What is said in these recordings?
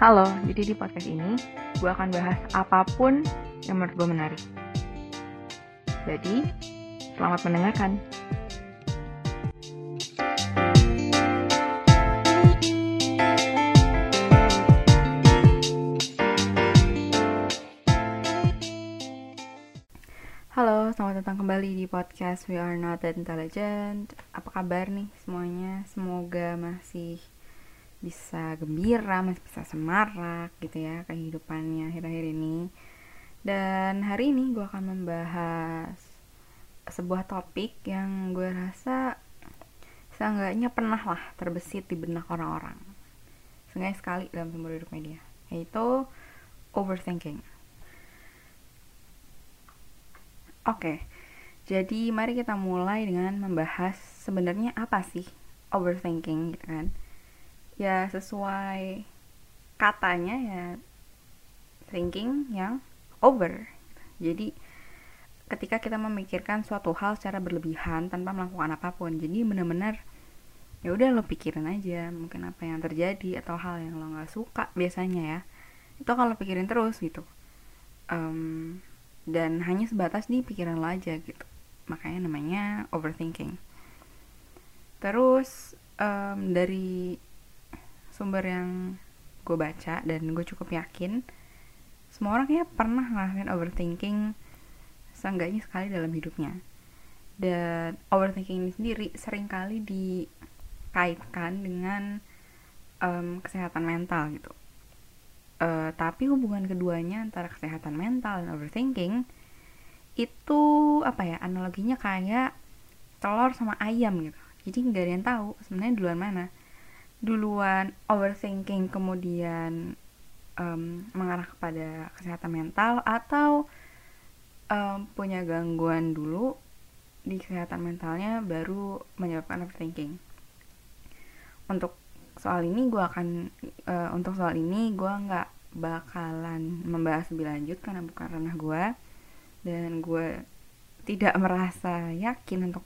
Halo, jadi di podcast ini gue akan bahas apa pun yang menurut gue menarik. Jadi, selamat mendengarkan. Halo, selamat datang kembali di podcast We Are Not That Intelligent. Apa kabar nih semuanya? Semoga masih bisa gembira, masih bisa semarak gitu ya kehidupannya akhir-akhir ini. Dan hari ini gue akan membahas sebuah topik yang gue rasa seenggaknya pernah lah terbesit di benak orang-orang. Seenggaknya sekali dalam seumur hidup media, yaitu overthinking. Oke, jadi mari kita mulai dengan membahas sebenarnya apa sih overthinking gitu kan. Ya sesuai katanya ya thinking yang over. Jadi ketika kita memikirkan suatu hal secara berlebihan tanpa melakukan apa pun. Jadi benar-benar ya udah lo pikirin aja mungkin apa yang terjadi atau hal yang lo nggak suka biasanya ya itu kalau pikirin terus gitu um, dan hanya sebatas di pikiran lo aja gitu makanya namanya overthinking terus um, dari sumber yang gue baca dan gue cukup yakin semua orang ya pernah ngalamin overthinking seenggaknya sekali dalam hidupnya. Dan overthinking ini sendiri sering kali dikaitkan dengan um, kesehatan mental gitu. Uh, tapi hubungan keduanya antara kesehatan mental dan overthinking itu apa ya analoginya kayak telur sama ayam gitu. Jadi nggak ada yang tahu sebenarnya duluan mana duluan overthinking kemudian um, mengarah kepada kesehatan mental atau um, punya gangguan dulu di kesehatan mentalnya baru menyebabkan overthinking. Untuk soal ini gue akan uh, untuk soal ini gue nggak bakalan membahas lebih lanjut karena bukan ranah gue dan gue tidak merasa yakin untuk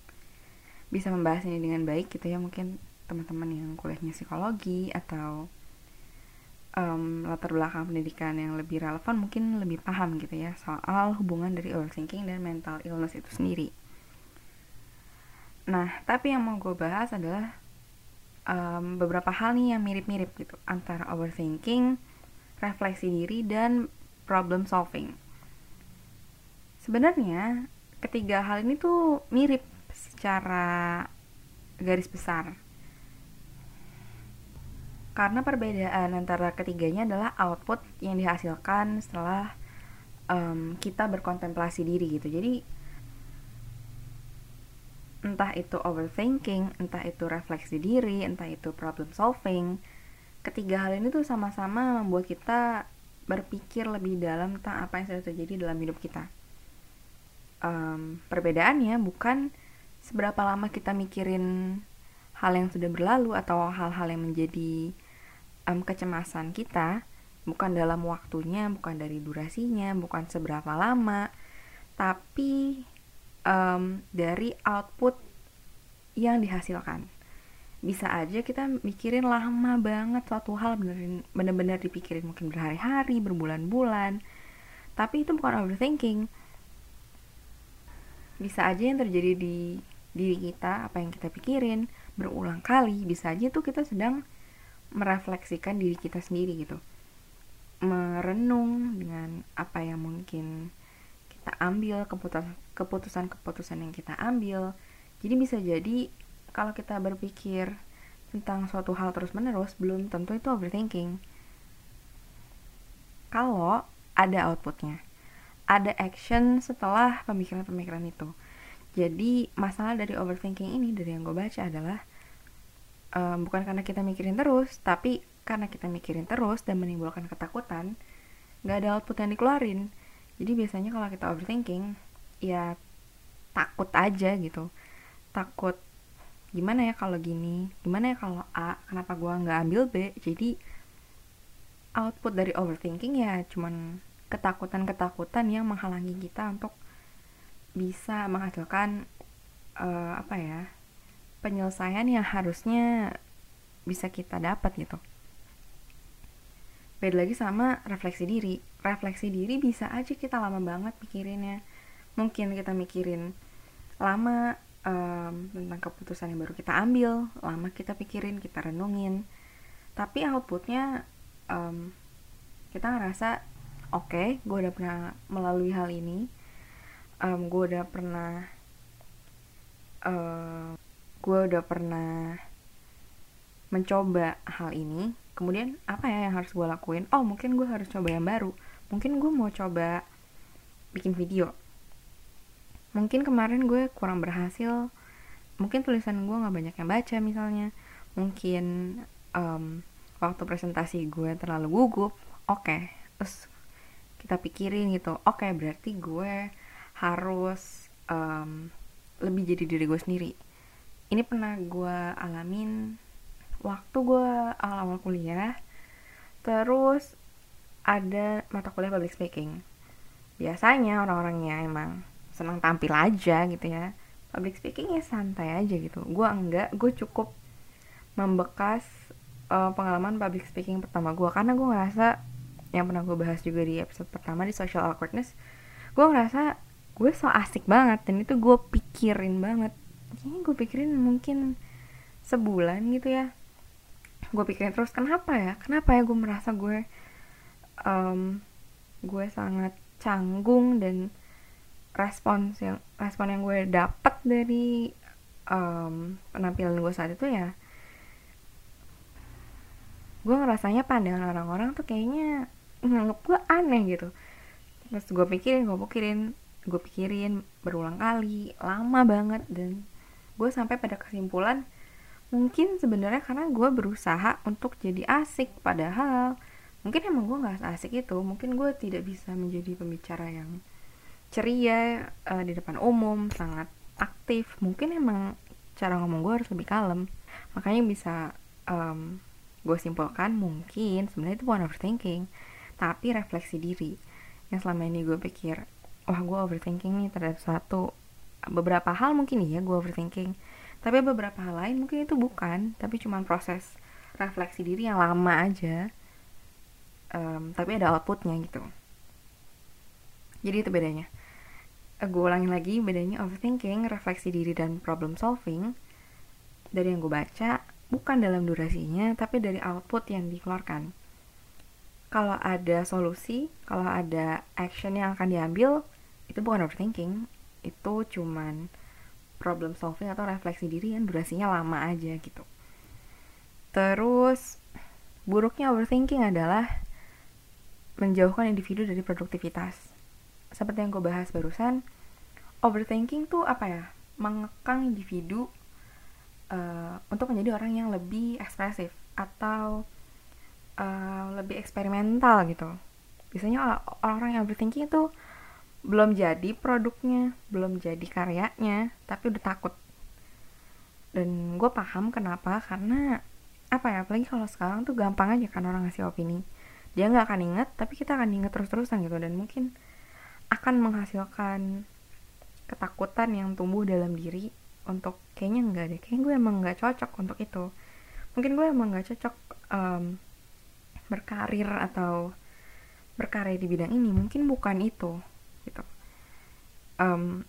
bisa membahas ini dengan baik gitu ya mungkin teman-teman yang kuliahnya psikologi atau um, latar belakang pendidikan yang lebih relevan mungkin lebih paham gitu ya soal hubungan dari overthinking dan mental illness itu sendiri. Nah, tapi yang mau gue bahas adalah um, beberapa hal nih yang mirip-mirip gitu antara overthinking, refleksi diri dan problem solving. Sebenarnya ketiga hal ini tuh mirip secara garis besar. Karena perbedaan antara ketiganya adalah output yang dihasilkan setelah um, kita berkontemplasi diri gitu. Jadi entah itu overthinking, entah itu refleksi diri, entah itu problem solving. Ketiga hal ini tuh sama-sama membuat kita berpikir lebih dalam tentang apa yang sudah terjadi dalam hidup kita. Um, perbedaannya bukan seberapa lama kita mikirin hal yang sudah berlalu atau hal-hal yang menjadi um, kecemasan kita, bukan dalam waktunya, bukan dari durasinya, bukan seberapa lama, tapi um, dari output yang dihasilkan. Bisa aja kita mikirin lama banget suatu hal bener-bener dipikirin mungkin berhari-hari berbulan-bulan tapi itu bukan overthinking. Bisa aja yang terjadi di diri kita apa yang kita pikirin berulang kali bisa aja tuh kita sedang merefleksikan diri kita sendiri gitu. Merenung dengan apa yang mungkin kita ambil keputusan-keputusan yang kita ambil. Jadi bisa jadi kalau kita berpikir tentang suatu hal terus-menerus belum tentu itu overthinking. Kalau ada outputnya ada action setelah pemikiran-pemikiran itu. Jadi masalah dari overthinking ini dari yang gue baca adalah um, bukan karena kita mikirin terus tapi karena kita mikirin terus dan menimbulkan ketakutan nggak ada output yang dikeluarin. Jadi biasanya kalau kita overthinking ya takut aja gitu. Takut gimana ya kalau gini? Gimana ya kalau A? Kenapa gue nggak ambil B? Jadi output dari overthinking ya cuman ketakutan-ketakutan yang menghalangi kita untuk bisa menghasilkan uh, apa ya penyelesaian yang harusnya bisa kita dapat gitu. Beda lagi sama refleksi diri. Refleksi diri bisa aja kita lama banget mikirinnya. Mungkin kita mikirin lama um, tentang keputusan yang baru kita ambil lama kita pikirin kita renungin. Tapi outputnya um, kita ngerasa oke okay, gue udah pernah melalui hal ini. Um, gue udah pernah uh, gue udah pernah mencoba hal ini. Kemudian apa ya yang harus gue lakuin? Oh mungkin gue harus coba yang baru. Mungkin gue mau coba bikin video. Mungkin kemarin gue kurang berhasil. Mungkin tulisan gue nggak banyak yang baca misalnya. Mungkin um, waktu presentasi gue terlalu gugup oke okay. terus kita pikirin gitu. Oke okay, berarti gue harus um, lebih jadi diri gue sendiri ini pernah gue alamin waktu gue awal-awal kuliah. Terus ada mata kuliah public speaking. Biasanya orang-orangnya emang senang tampil aja gitu ya. Public speaking ya santai aja gitu. Gue enggak gue cukup membekas uh, pengalaman public speaking pertama gue karena gue ngerasa yang pernah gue bahas juga di episode pertama di social awkwardness gue ngerasa gue so asik banget dan itu gue pikirin banget kayaknya gue pikirin mungkin sebulan gitu ya. Gue pikirin terus kenapa ya? Kenapa ya gue merasa gue um, gue sangat canggung dan respons yang respon yang gue dapet dari um, penampilan gue saat itu ya gue ngerasanya pandangan orang-orang tuh kayaknya nganggep gue aneh gitu. Terus gue pikirin gue pikirin gue pikirin berulang kali lama banget dan gue sampai pada kesimpulan mungkin sebenarnya karena gue berusaha untuk jadi asik padahal mungkin emang gue nggak asik itu. Mungkin gue tidak bisa menjadi pembicara yang ceria uh, di depan umum sangat aktif. Mungkin emang cara ngomong gue harus lebih kalem. Makanya bisa um, gue simpulkan mungkin sebenarnya itu bukan overthinking tapi refleksi diri. Yang selama ini gue pikir wah gue overthinking nih terhadap satu beberapa hal mungkin iya gue overthinking. Tapi beberapa hal lain mungkin itu bukan tapi cuma proses refleksi diri yang lama aja. Um, tapi ada outputnya gitu. Jadi itu bedanya. Eh, gue ulangin lagi bedanya overthinking, refleksi diri dan problem solving dari yang gue baca bukan dalam durasinya tapi dari output yang dikeluarkan. Kalau ada solusi, kalau ada action yang akan diambil, itu bukan overthinking, itu cuman problem solving atau refleksi diri yang durasinya lama aja gitu. Terus buruknya overthinking adalah menjauhkan individu dari produktivitas. Seperti yang gue bahas barusan overthinking tuh apa ya? Mengekang individu uh, untuk menjadi orang yang lebih ekspresif atau uh, lebih eksperimental gitu. Biasanya orang-orang yang overthinking itu belum jadi produknya belum jadi karyanya tapi udah takut. Dan gue paham kenapa karena apa ya apalagi kalau sekarang tuh gampang aja kan orang ngasih opini. Dia nggak akan inget tapi kita akan inget terus-terusan gitu dan mungkin akan menghasilkan ketakutan yang tumbuh dalam diri untuk kayaknya enggak deh. Kayaknya gue emang nggak cocok untuk itu. Mungkin gue emang nggak cocok um, berkarir atau berkarya di bidang ini. Mungkin bukan itu um,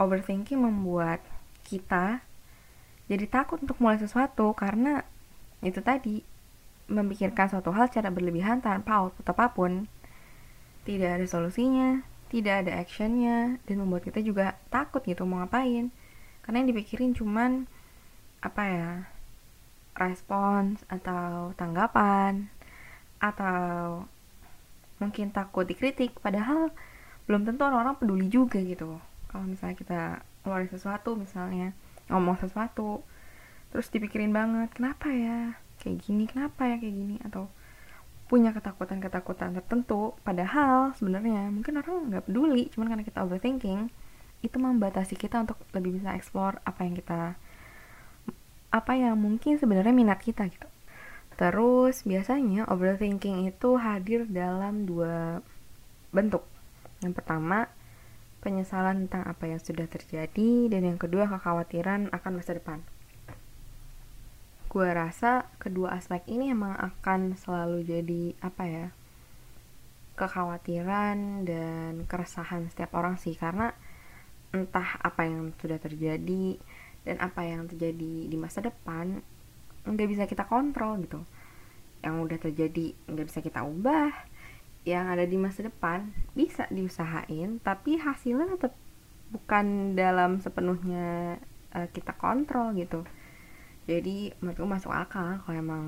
overthinking membuat kita jadi takut untuk mulai sesuatu karena itu tadi memikirkan suatu hal secara berlebihan tanpa output apa pun. Tidak ada solusinya tidak ada actionnya dan membuat kita juga takut gitu mau ngapain. Karena yang dipikirin cuman apa ya respons atau tanggapan atau mungkin takut dikritik. Padahal belum tentu orang-orang peduli juga gitu kalau misalnya kita keluarin sesuatu misalnya ngomong sesuatu terus dipikirin banget kenapa ya? Kayak gini kenapa ya kayak gini? Atau punya ketakutan-ketakutan tertentu padahal sebenarnya mungkin orang nggak peduli cuman karena kita overthinking itu membatasi kita untuk lebih bisa explore apa yang kita apa yang mungkin sebenarnya minat kita gitu. Terus biasanya overthinking itu hadir dalam dua bentuk yang pertama penyesalan tentang apa yang sudah terjadi dan yang kedua kekhawatiran akan masa depan. Gue rasa kedua aspek ini emang akan selalu jadi apa ya kekhawatiran dan keresahan setiap orang sih. Karena entah apa yang sudah terjadi dan apa yang terjadi di masa depan nggak bisa kita kontrol gitu. Yang udah terjadi nggak bisa kita ubah yang ada di masa depan bisa diusahain tapi hasilnya tetap bukan dalam sepenuhnya uh, kita kontrol gitu. Jadi menurutku masuk akal kalau emang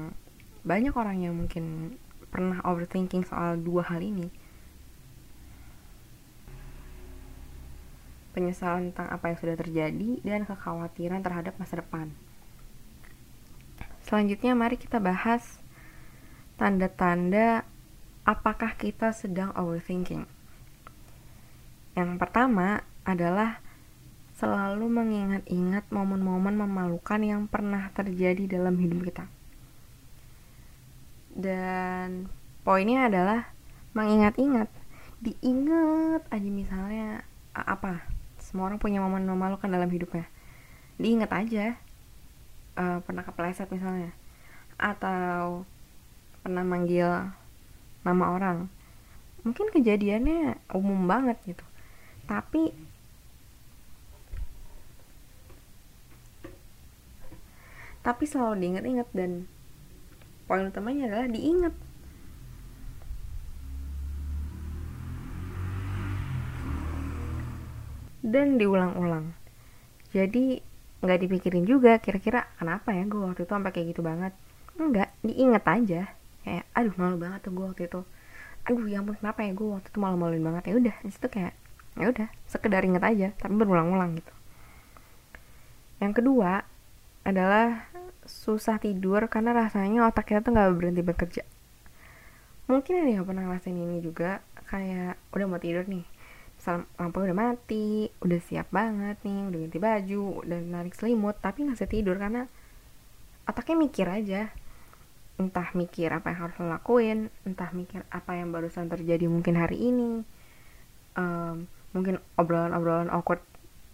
banyak orang yang mungkin pernah overthinking soal dua hal ini. Penyesalan tentang apa yang sudah terjadi dan kekhawatiran terhadap masa depan. Selanjutnya mari kita bahas tanda-tanda apakah kita sedang overthinking yang pertama adalah selalu mengingat-ingat momen-momen memalukan yang pernah terjadi dalam hidup kita. Dan poinnya adalah mengingat-ingat, diingat aja misalnya apa? Semua orang punya momen memalukan dalam hidupnya. Diingat aja uh, pernah kepleset misalnya atau pernah manggil nama orang. Mungkin kejadiannya umum banget gitu. Tapi tapi selalu diingat-ingat dan poin utamanya adalah diingat dan diulang-ulang jadi nggak dipikirin juga kira-kira kenapa ya gue waktu itu sampai kayak gitu banget enggak diinget aja kayak aduh malu banget tuh gue waktu itu. Aduh ya ampun kenapa ya gue waktu itu malu-maluin banget? Ya udah itu kayak ya udah sekedar inget aja tapi berulang-ulang gitu. Yang kedua adalah susah tidur karena rasanya otak kita tuh nggak berhenti bekerja. Mungkin ada yang pernah ngerasain ini juga kayak udah mau tidur nih misal lampu udah mati udah siap banget nih udah ganti baju udah narik selimut tapi nggak bisa tidur karena otaknya mikir aja entah mikir apa yang harus lo lakuin entah mikir apa yang barusan terjadi mungkin hari ini um, mungkin obrolan-obrolan awkward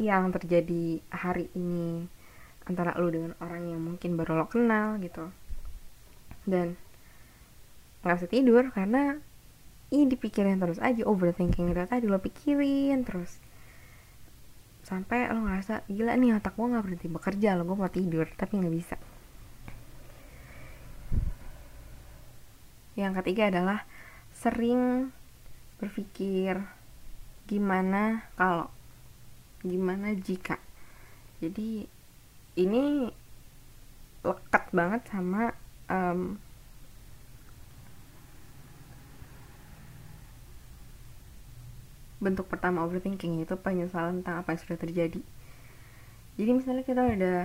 yang terjadi hari ini antara lu dengan orang yang mungkin baru lo kenal gitu. Dan nggak bisa tidur karena ini dipikirin terus aja overthinking itu tadi lo pikirin terus. Sampai lo ngerasa gila nih otak gue nggak berhenti bekerja lo gue mau tidur tapi nggak bisa yang ketiga adalah sering berpikir gimana kalau gimana jika. Jadi ini lekat banget sama um, bentuk pertama overthinking itu penyesalan tentang apa yang sudah terjadi. Jadi misalnya kita udah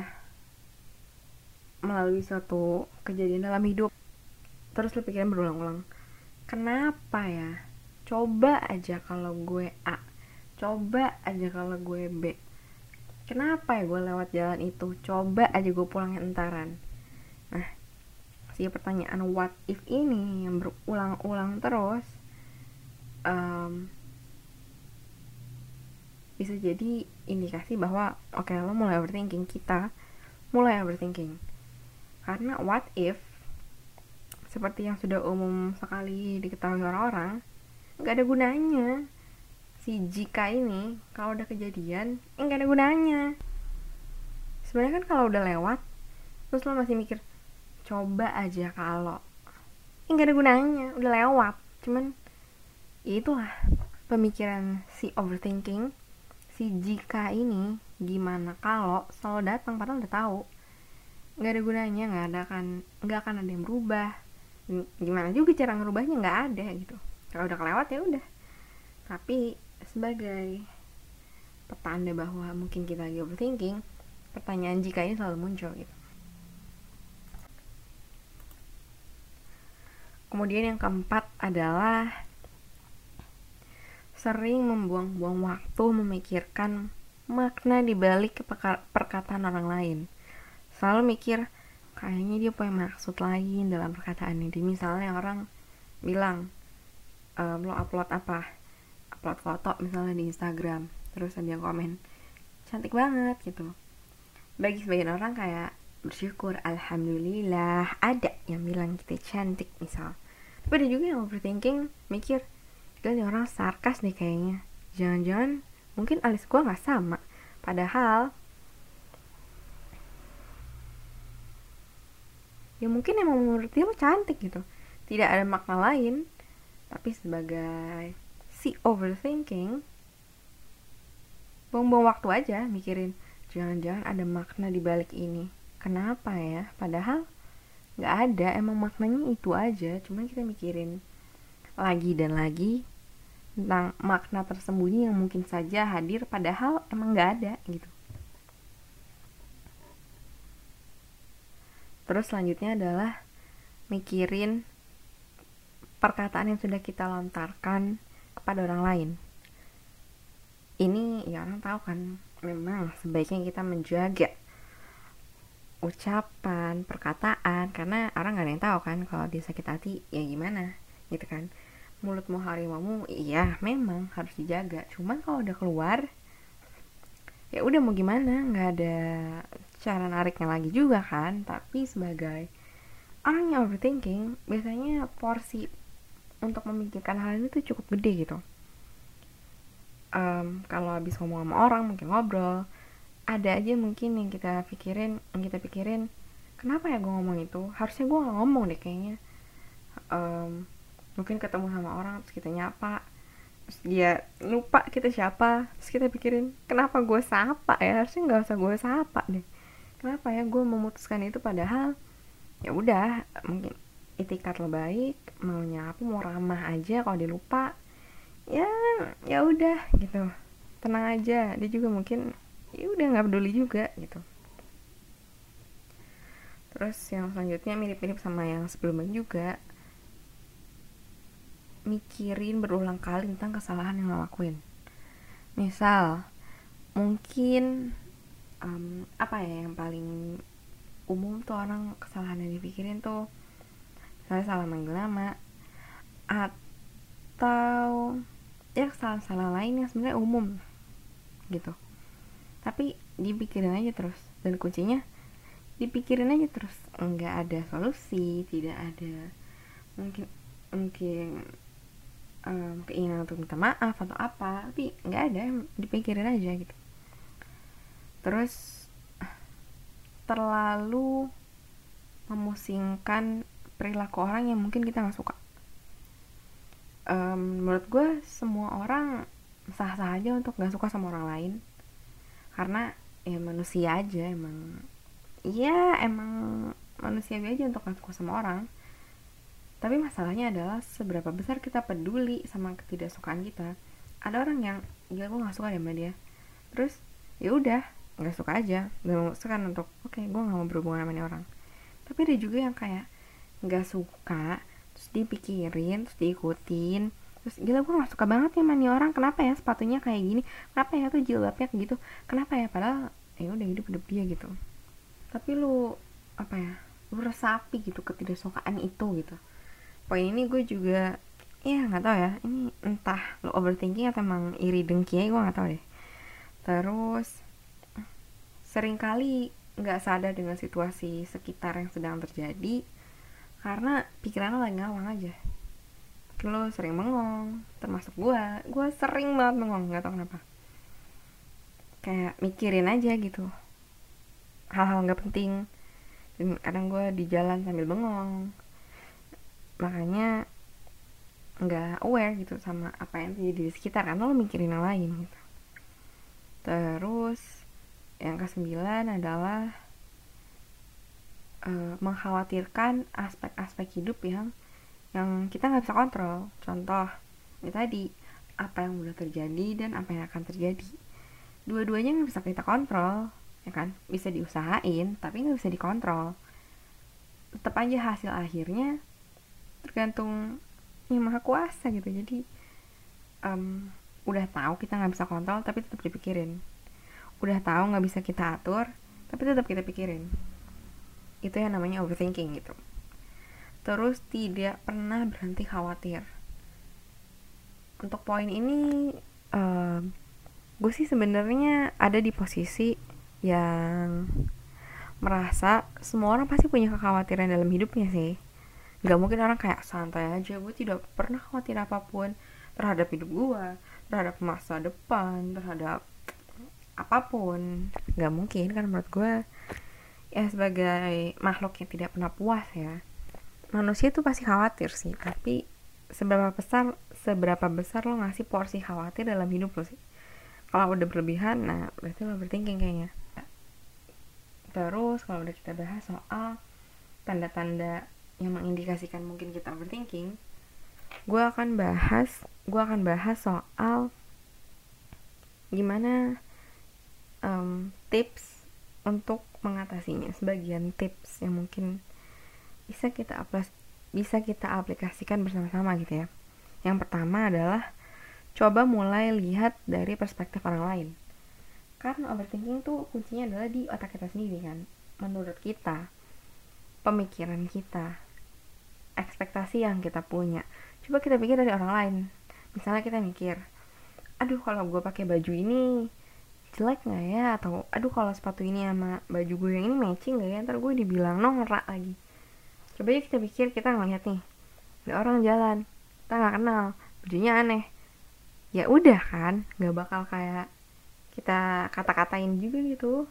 melalui suatu kejadian dalam hidup terus lo pikirin berulang-ulang kenapa ya? Coba aja kalau gue A coba aja kalau gue B. Kenapa ya gue lewat jalan itu? Coba aja gue pulangin entaran. Nah si pertanyaan what if ini yang berulang-ulang terus um, bisa jadi indikasi bahwa oke okay, lo mulai overthinking kita mulai overthinking. Karena what if seperti yang sudah umum sekali diketahui orang-orang nggak ada gunanya. Si jika ini kalau udah kejadian enggak ada gunanya. Sebenarnya kan kalau udah lewat terus lo masih mikir coba aja kalau. Enggak ada gunanya udah lewat. Cuman ya itulah pemikiran si overthinking si jika ini. Gimana kalau selalu datang padahal udah tahu. Nggak ada gunanya nggak ada kan nggak akan ada yang berubah gimana juga cara ngerubahnya? Nggak ada gitu. Kalau udah kelewat ya udah. Tapi sebagai petanda bahwa mungkin kita lagi overthinking pertanyaan jika ini selalu muncul gitu. Kemudian yang keempat adalah sering membuang-buang waktu memikirkan makna dibalik perkataan orang lain. Selalu mikir kayaknya dia punya maksud lain dalam perkataan ini. Misalnya orang bilang e, lo upload apa? Upload foto misalnya di Instagram terus ada yang komen cantik banget gitu. Bagi sebagian orang kayak bersyukur alhamdulillah ada yang bilang kita cantik misal. Tapi ada juga yang overthinking mikir gila orang sarkas nih kayaknya. Jangan-jangan mungkin alis gue nggak sama. Padahal ya mungkin emang menurut dia lo cantik gitu. Tidak ada makna lain. Tapi sebagai si overthinking buang-buang waktu aja mikirin jangan-jangan ada makna di balik ini. Kenapa ya? Padahal nggak ada emang maknanya itu aja. Cuma kita mikirin lagi dan lagi tentang makna tersembunyi yang mungkin saja hadir padahal emang nggak ada gitu terus selanjutnya adalah mikirin perkataan yang sudah kita lontarkan kepada orang lain. Ini ya orang tahu kan memang sebaiknya kita menjaga ucapan perkataan karena orang nggak ada yang tahu kan kalau dia sakit hati ya gimana gitu kan. Mulutmu harimau iya memang harus dijaga. Cuman kalau udah keluar ya udah mau gimana? Nggak ada cara nariknya lagi juga kan tapi sebagai orang yang overthinking biasanya porsi untuk memikirkan hal ini tuh cukup gede gitu. Um, kalau habis ngomong sama orang mungkin ngobrol ada aja mungkin yang kita pikirin yang kita pikirin kenapa ya gue ngomong itu? Harusnya gue gak ngomong deh kayaknya. Um, mungkin ketemu sama orang terus kita nyapa terus dia lupa kita siapa terus kita pikirin kenapa gue sapa ya? Harusnya nggak usah gue sapa deh kenapa ya? Gue memutuskan itu padahal ya udah mungkin itikat lo baik mau nyapa mau ramah aja kalau dia lupa ya ya udah gitu. Tenang aja. Dia juga mungkin ya udah nggak peduli juga gitu. Terus yang selanjutnya mirip-mirip sama yang sebelumnya juga. Mikirin berulang kali tentang kesalahan yang lo lakuin. Misal mungkin um, apa ya yang paling umum tuh orang kesalahan yang dipikirin tuh? Saya salah manggil nama atau ya kesalahan-kesalahan lain yang sebenarnya umum gitu. Tapi dipikirin aja terus dan kuncinya dipikirin aja terus. Nggak ada solusi tidak ada mungkin mungkin um, keinginan untuk minta maaf atau apa tapi nggak ada dipikirin aja gitu terus terlalu memusingkan perilaku orang yang mungkin kita nggak suka. Um, menurut gue semua orang sah-sah aja untuk nggak suka sama orang lain. Karena ya manusia aja emang iya emang manusia aja untuk nggak suka sama orang. Tapi masalahnya adalah seberapa besar kita peduli sama ketidaksukaan kita. Ada orang yang gila gue nggak suka deh sama dia. Terus ya udah nggak suka aja. Dan memutuskan untuk oke okay, gue nggak mau berhubungan sama ini orang. Tapi ada juga yang kayak nggak suka terus dipikirin terus diikutin. Terus gila gue nggak suka banget ya mani orang. Kenapa ya sepatunya kayak gini? Kenapa ya tuh jilbabnya gitu? Kenapa ya? Padahal ya udah hidup hidup dia gitu. Tapi lu apa ya lu resapi gitu ketidaksukaan itu gitu. Poin ini gue juga ya nggak tahu ya. Ini entah lo overthinking atau emang iri dengki ya gue nggak tahu deh. Terus sering kali nggak sadar dengan situasi sekitar yang sedang terjadi karena pikiran lagi ngawang aja. Lo sering bengong termasuk gue gue sering banget bengong nggak tahu kenapa. Kayak mikirin aja gitu. Hal-hal nggak penting. Dan kadang gue di jalan sambil bengong. Makanya nggak aware gitu sama apa yang terjadi di sekitar. Karena lo mikirin yang lain gitu. Terus yang kesembilan adalah uh, mengkhawatirkan aspek-aspek hidup yang yang kita nggak bisa kontrol. Contoh ini tadi apa yang udah terjadi dan apa yang akan terjadi. Dua-duanya nggak bisa kita kontrol ya kan? Bisa diusahain tapi nggak bisa dikontrol. Tetap aja hasil akhirnya tergantung yang maha kuasa gitu. Jadi um, udah tahu kita nggak bisa kontrol tapi tetap dipikirin udah tahu nggak bisa kita atur tapi tetap kita pikirin. Itu yang namanya overthinking gitu. Terus tidak pernah berhenti khawatir. Untuk poin ini um, gue sih sebenarnya ada di posisi yang merasa semua orang pasti punya kekhawatiran dalam hidupnya sih. Nggak mungkin orang kayak santai aja gue tidak pernah khawatir apa pun terhadap hidup gue terhadap masa depan terhadap apa pun. Nggak mungkin kan menurut gue ya sebagai makhluk yang tidak pernah puas ya manusia itu pasti khawatir sih. Tapi seberapa besar seberapa besar lo ngasih porsi khawatir dalam hidup lo sih? Kalau udah berlebihan nah berarti lo berthinking kayaknya. Terus kalau udah kita bahas soal tanda-tanda yang mengindikasikan mungkin kita overthinking gue akan bahas gue akan bahas soal gimana um, tips untuk mengatasinya sebagian tips yang mungkin bisa kita aplas bisa kita aplikasikan bersama-sama gitu ya. Yang pertama adalah coba mulai lihat dari perspektif orang lain. Karena overthinking tuh kuncinya adalah di otak kita sendiri kan. Menurut kita pemikiran kita ekspektasi yang kita punya. Coba kita pikir dari orang lain. Misalnya kita mikir aduh kalau gue pakai baju ini jelek nggak ya? Atau aduh kalau sepatu ini sama baju gue yang ini matching nggak ya? Ntar gue dibilang norak lagi. Coba aja kita pikir kita ngeliat nih. Ada orang jalan kita nggak kenal bajunya aneh. Ya udah kan nggak bakal kayak kita kata-katain juga gitu.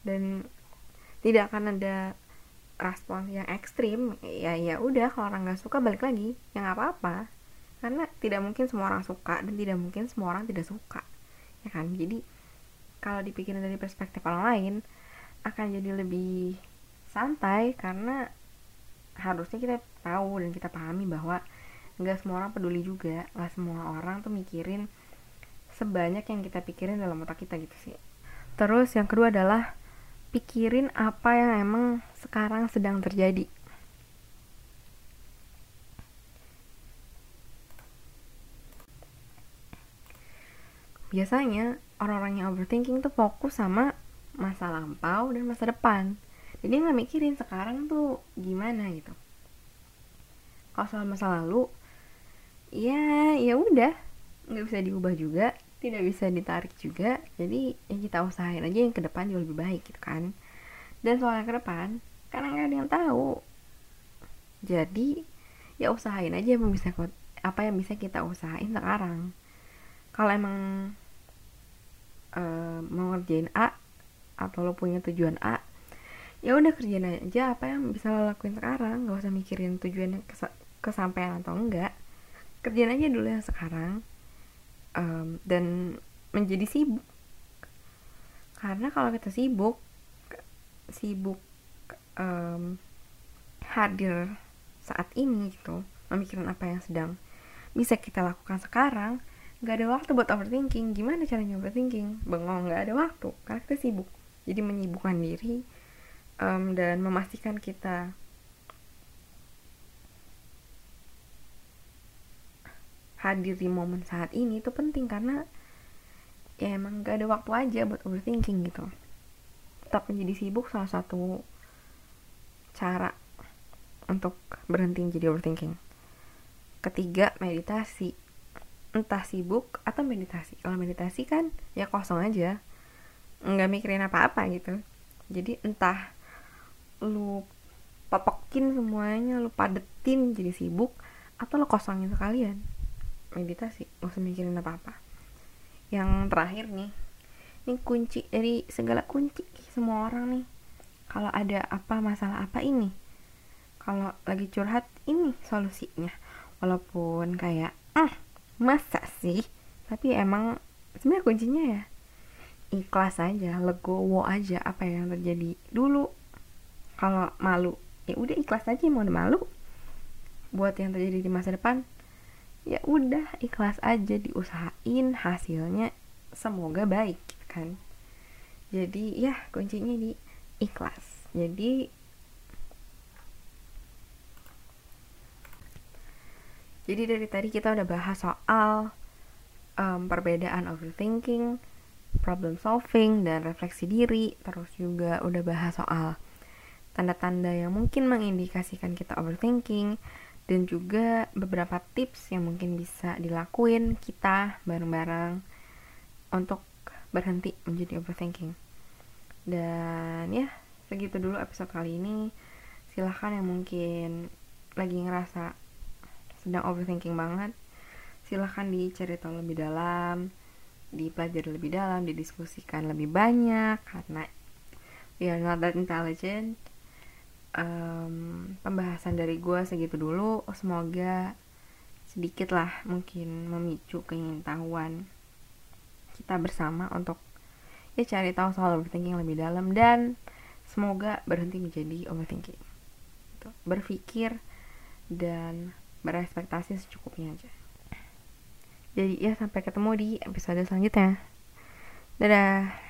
Dan tidak akan ada respon yang ekstrim. Ya ya udah kalau orang nggak suka balik lagi. Ya nggak apa-apa. Karena tidak mungkin semua orang suka dan tidak mungkin semua orang tidak suka. Ya kan? Jadi kalau dipikirin dari perspektif orang lain akan jadi lebih santai karena harusnya kita tahu dan kita pahami bahwa nggak semua orang peduli juga nggak semua orang tuh mikirin sebanyak yang kita pikirin dalam otak kita gitu sih terus yang kedua adalah pikirin apa yang emang sekarang sedang terjadi. Biasanya orang-orang yang overthinking tuh fokus sama masa lampau dan masa depan. Jadi nggak mikirin sekarang tuh gimana gitu. Kalau soal masa lalu, ya ya udah. Nggak bisa diubah juga tidak bisa ditarik juga. Jadi yang kita usahain aja yang ke depan jauh lebih baik gitu kan. Dan soal yang ke depan karena nggak ada yang tahu. Jadi ya usahain aja yang bisa apa yang bisa kita usahain sekarang. Kalau emang uh, mau ngerjain A atau lo punya tujuan A ya udah kerjain aja apa yang bisa lo lakuin sekarang. Nggak usah mikirin tujuan kes kesampaian atau enggak. Kerjain aja dulu yang sekarang um, dan menjadi sibuk. Karena kalau kita sibuk sibuk um, hadir saat ini gitu memikirkan apa yang sedang bisa kita lakukan sekarang nggak ada waktu buat overthinking. Gimana caranya overthinking? Bengong nggak ada waktu. Karena kita sibuk. Jadi menyibukkan diri um, dan memastikan kita hadir di momen saat ini itu penting karena ya emang gak ada waktu aja buat overthinking gitu. Tetap menjadi sibuk salah satu cara untuk berhenti menjadi overthinking. Ketiga meditasi entah sibuk atau meditasi. Kalau meditasi kan ya kosong aja. Nggak mikirin apa-apa gitu. Jadi entah lu popokin semuanya lu padetin jadi sibuk atau lu kosongin sekalian. Meditasi gak usah mikirin apa-apa. Yang terakhir nih ini kunci dari segala kunci semua orang nih. Kalau ada apa masalah apa ini? Kalau lagi curhat ini solusinya. Walaupun kayak ah masa sih? Tapi emang sebenarnya kuncinya ya ikhlas aja legowo aja apa yang terjadi dulu. Kalau malu ya udah ikhlas aja mau malu buat yang terjadi di masa depan ya udah ikhlas aja diusahain hasilnya semoga baik kan? Jadi ya kuncinya di ikhlas. Jadi jadi dari tadi kita udah bahas soal um, perbedaan overthinking problem solving dan refleksi diri. Terus juga udah bahas soal tanda-tanda yang mungkin mengindikasikan kita overthinking. Dan juga beberapa tips yang mungkin bisa dilakuin kita bareng-bareng untuk berhenti menjadi overthinking. Dan ya segitu dulu episode kali ini. Silahkan yang mungkin lagi ngerasa sedang overthinking banget. Silahkan dicari tahu lebih dalam dipelajari lebih dalam didiskusikan lebih banyak karena we are not that intelligent. Um, pembahasan dari gue segitu dulu semoga sedikit lah mungkin memicu keingintahuan kita bersama untuk ya cari tahu soal overthinking lebih dalam dan semoga berhenti menjadi overthinking. Gitu. berpikir dan berespektasi secukupnya aja. Jadi ya sampai ketemu di episode selanjutnya. Dadah